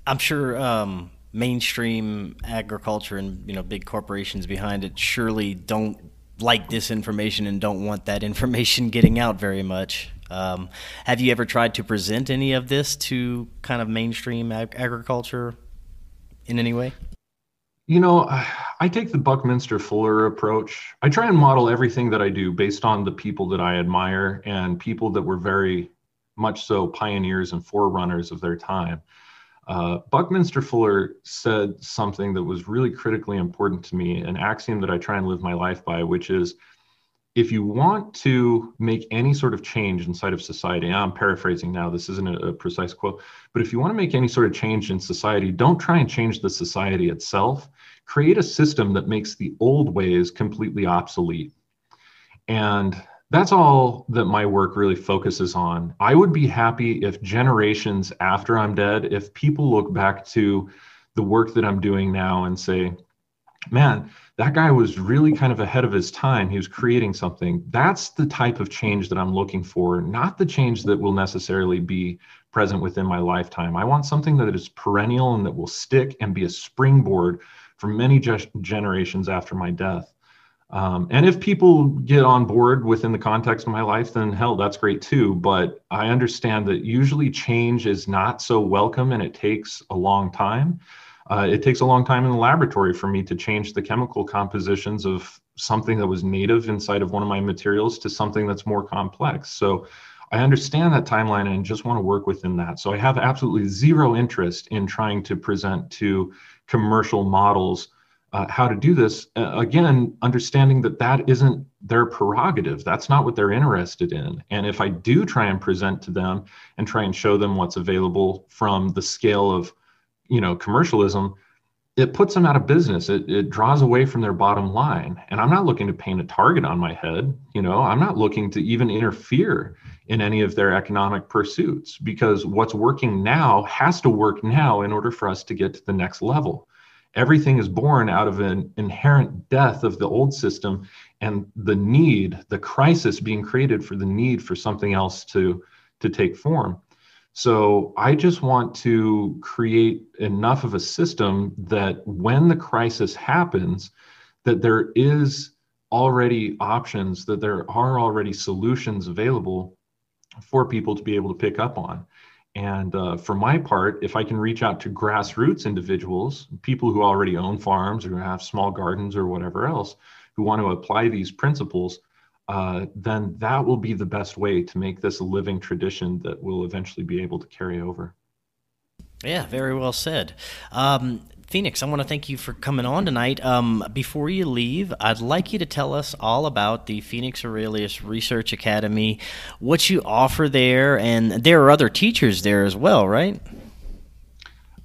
I'm sure um, mainstream agriculture and you know big corporations behind it surely don't like this information and don't want that (laughs) information getting out very much. Um, have you ever tried to present any of this to kind of mainstream ag- agriculture in any way? You know, I take the Buckminster Fuller approach. I try and model everything that I do based on the people that I admire and people that were very much so pioneers and forerunners of their time. Uh, Buckminster Fuller said something that was really critically important to me, an axiom that I try and live my life by, which is if you want to make any sort of change inside of society, I'm paraphrasing now, this isn't a, a, precise quote, but if you want to make any sort of change in society, don't try and change the society itself. Create a system that makes the old ways completely obsolete. And that's all that my work really focuses on. I would be happy if generations after I'm dead, if people look back to the work that I'm doing now and say, man, that guy was really kind of ahead of his time. He was creating something. That's the type of change that I'm looking for, not the change that will necessarily be present within my lifetime. I want something that is perennial and that will stick and be a springboard for many generations after my death. Um, and if people get on board within the context of my life, then hell, that's great too. But I understand that usually change is not so welcome and it takes a long time. Uh, it takes a long time in the laboratory for me to change the chemical compositions of something that was native inside of one of my materials to something that's more complex. So I understand that timeline and just want to work within that. So I have absolutely zero interest in trying to present to commercial models uh, how to do this. Uh, again, understanding that that isn't their prerogative. That's not what they're interested in. And if I do try and present to them and try and show them what's available from the scale of, you know, commercialism, it puts them out of business. It, it draws away from their bottom line. And I'm not looking to paint a target on my head. You know, I'm not looking to even interfere in any of their economic pursuits because what's working now has to work now in order for us to get to the next level everything is born out of an inherent death of the old system and the need the crisis being created for the need for something else to to take form. So i just want to create enough of a system that when the crisis happens that there is already options that there are already solutions available for people to be able to pick up on and uh, for my part, if I can reach out to grassroots individuals, people who already own farms or have small gardens or whatever else, who want to apply these principles, uh, then that will be the best way to make this a living tradition that will eventually be able to carry over. Yeah, very well said. Um, Phoenix, I want to thank you for coming on tonight. Um, before you leave, I'd like you to tell us all about the Phoenix Aurelius Research Academy, what you offer there, and there are other teachers there as well, right?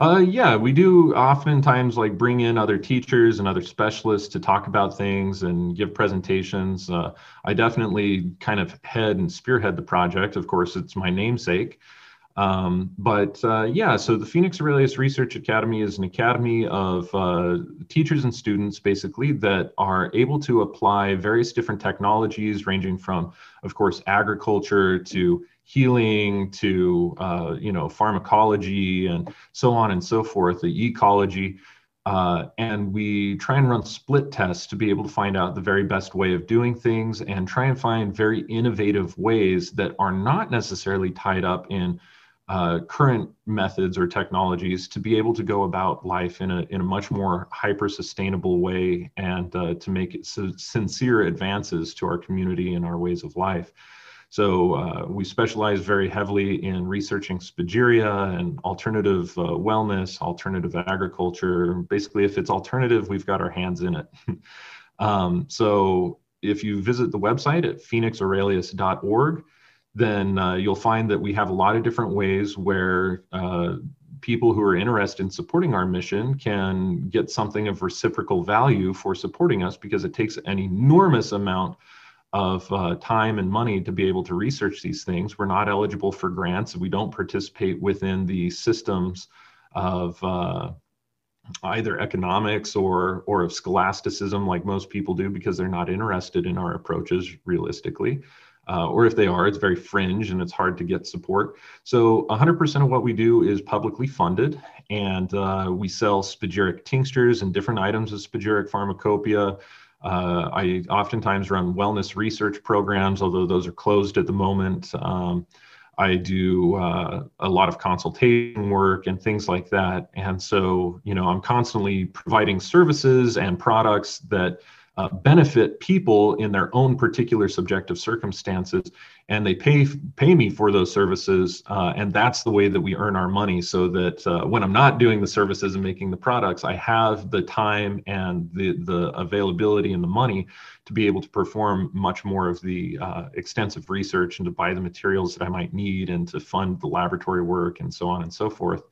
Uh, yeah, we do oftentimes like bring in other teachers and other specialists to talk about things and give presentations. Uh, I definitely kind of head and spearhead the project. Of course, it's my namesake. Um, but uh, yeah, so the Phoenix Aurelius Research Academy is an academy of uh, teachers and students basically that are able to apply various different technologies ranging from, of course, agriculture to healing to, uh, you know, pharmacology and so on and so forth, the ecology. Uh, and we try and run split tests to be able to find out the very best way of doing things and try and find very innovative ways that are not necessarily tied up in uh, current methods or technologies to be able to go about life in a, in a much more hyper sustainable way and uh, to make so sincere advances to our community and our ways of life. So uh, we specialize very heavily in researching spagyria and alternative uh, wellness, alternative agriculture. Basically, if it's alternative, we've got our hands in it. (laughs) um, so if you visit the website at phoenixaurelius.org, then uh, you'll find that we have a lot of different ways where uh, people who are interested in supporting our mission can get something of reciprocal value for supporting us because it takes an enormous amount of uh, time and money to be able to research these things. We're not eligible for grants. We don't participate within the systems of uh, either economics or or of scholasticism like most people do because they're not interested in our approaches realistically uh, or if they are, it's very fringe and it's hard to get support. So 100% of what we do is publicly funded, and uh, we sell spagyric tinctures and different items of spagyric pharmacopoeia. Uh, I oftentimes run wellness research programs, although those are closed at the moment. Um, I do uh, a lot of consultation work and things like that. And so, you know, I'm constantly providing services and products that uh, benefit people in their own particular subjective circumstances and they pay pay me for those services uh, and that's the way that we earn our money so that uh, when i'm not doing the services and making the products i have the time and the the availability and the money to be able to perform much more of the uh, extensive research and to buy the materials that i might need and to fund the laboratory work and so on and so forth.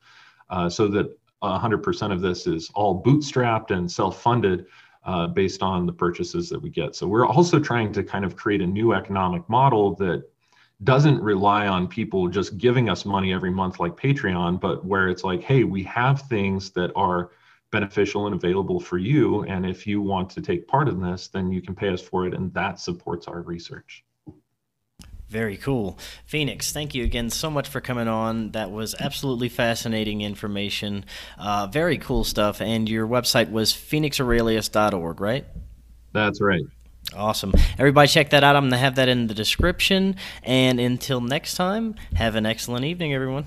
Uh, so that 100% of this is all bootstrapped and self-funded uh, based on the purchases that we get. So we're also trying to kind of create a new economic model that doesn't rely on people just giving us money every month like Patreon, but where it's like, hey, we have things that are beneficial and available for you. And if you want to take part in this, then you can pay us for it. And that supports our research. Very cool. Phoenix, thank you again so much for coming on. That was absolutely fascinating information. Uh, very cool stuff. And your website was phoenixaurelius.org, right? That's right. Awesome. Everybody check that out. I'm going to have that in the description. And until next time, have an excellent evening, everyone.